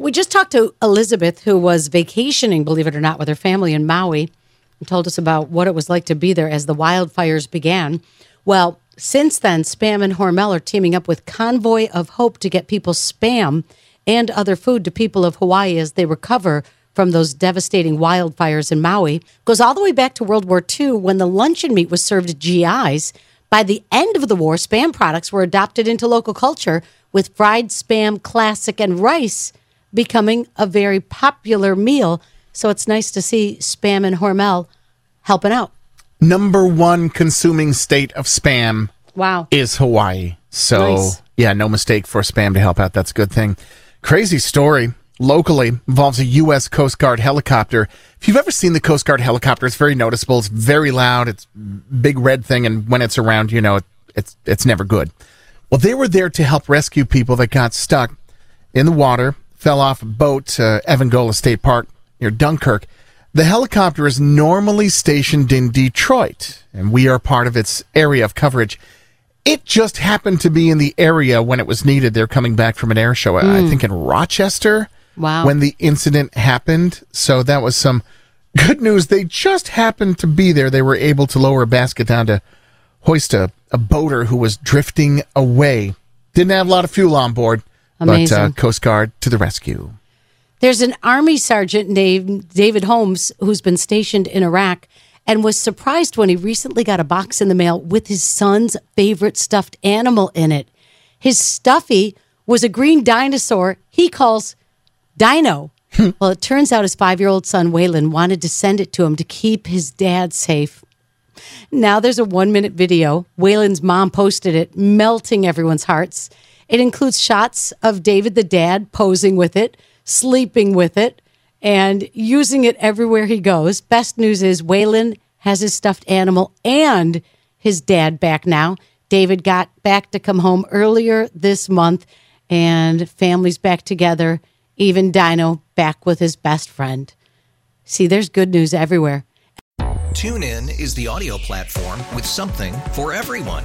We just talked to Elizabeth, who was vacationing, believe it or not, with her family in Maui, and told us about what it was like to be there as the wildfires began. Well, since then, Spam and Hormel are teaming up with Convoy of Hope to get people spam and other food to people of Hawaii as they recover from those devastating wildfires in Maui. Goes all the way back to World War II when the luncheon meat was served to GIs. By the end of the war, spam products were adopted into local culture, with fried spam, classic, and rice becoming a very popular meal. So it's nice to see Spam and Hormel helping out. Number one consuming state of spam Wow. is Hawaii. So, Nice. yeah, no mistake for spam to help out. That's a good thing. Crazy story locally involves a U.S. Coast Guard helicopter. If you've ever seen the Coast Guard helicopter, it's very noticeable. It's very loud. It's big red thing, and when it's around, you know, it, it's it's never good. Well, they were there to help rescue people that got stuck in the water, fell off a boat uh, to Evangola State Park near Dunkirk. The helicopter is normally stationed in Detroit, and we are part of its area of coverage. It just happened to be in the area when it was needed. They're coming back from an air show, I hmm. think in Rochester, Wow. when the incident happened. So that was some good news. They just happened to be there. They were able to lower a basket down to hoist a, a boater who was drifting away. Didn't have a lot of fuel on board, but uh, Amazing. Coast Guard to the rescue. There's an Army sergeant named David Holmes who's been stationed in Iraq and was surprised when he recently got a box in the mail with his son's favorite stuffed animal in it. His stuffy was a green dinosaur he calls Dino. well, it turns out his five year old son, Waylon, wanted to send it to him to keep his dad safe. Now there's a one minute video. Waylon's mom posted it, melting everyone's hearts. It includes shots of David the dad posing with it, sleeping with it, and using it everywhere he goes. Best news is Waylon has his stuffed animal and his dad back now. David got back to come home earlier this month, and family's back together. Even Dino back with his best friend. See, there's good news everywhere. TuneIn is the audio platform with something for everyone.